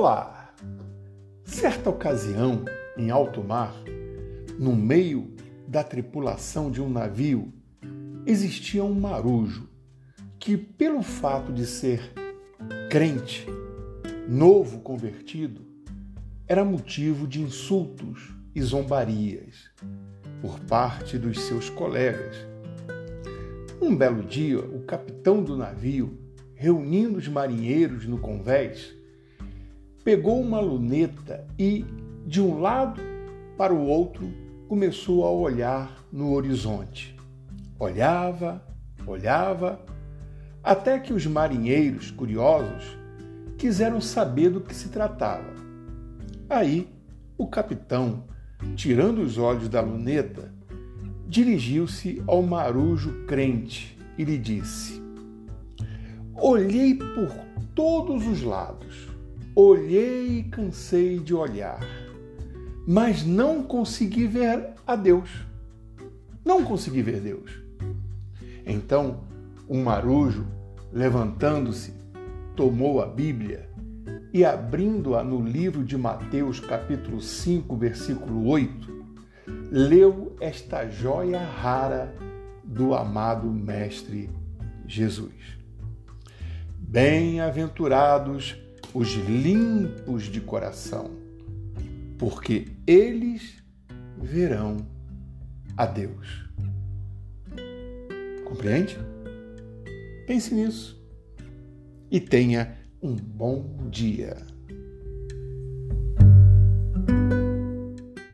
Olá! Certa ocasião, em alto mar, no meio da tripulação de um navio, existia um marujo que, pelo fato de ser crente, novo convertido, era motivo de insultos e zombarias por parte dos seus colegas. Um belo dia, o capitão do navio, reunindo os marinheiros no convés, pegou uma luneta e, de um lado para o outro, começou a olhar no horizonte. Olhava, olhava, até que os marinheiros, curiosos, quiseram saber do que se tratava. Aí, o capitão, tirando os olhos da luneta, dirigiu-se ao marujo crente e lhe disse: Olhei por todos os lados, olhei e cansei de olhar, mas não consegui ver a Deus. Não consegui ver Deus. Então, o marujo, levantando-se, tomou a Bíblia e, abrindo-a no livro de Mateus, capítulo 5, versículo 8, leu esta joia rara do amado Mestre Jesus. Bem-aventurados os limpos de coração, porque eles verão a Deus. Compreende? Pense nisso e tenha um bom dia.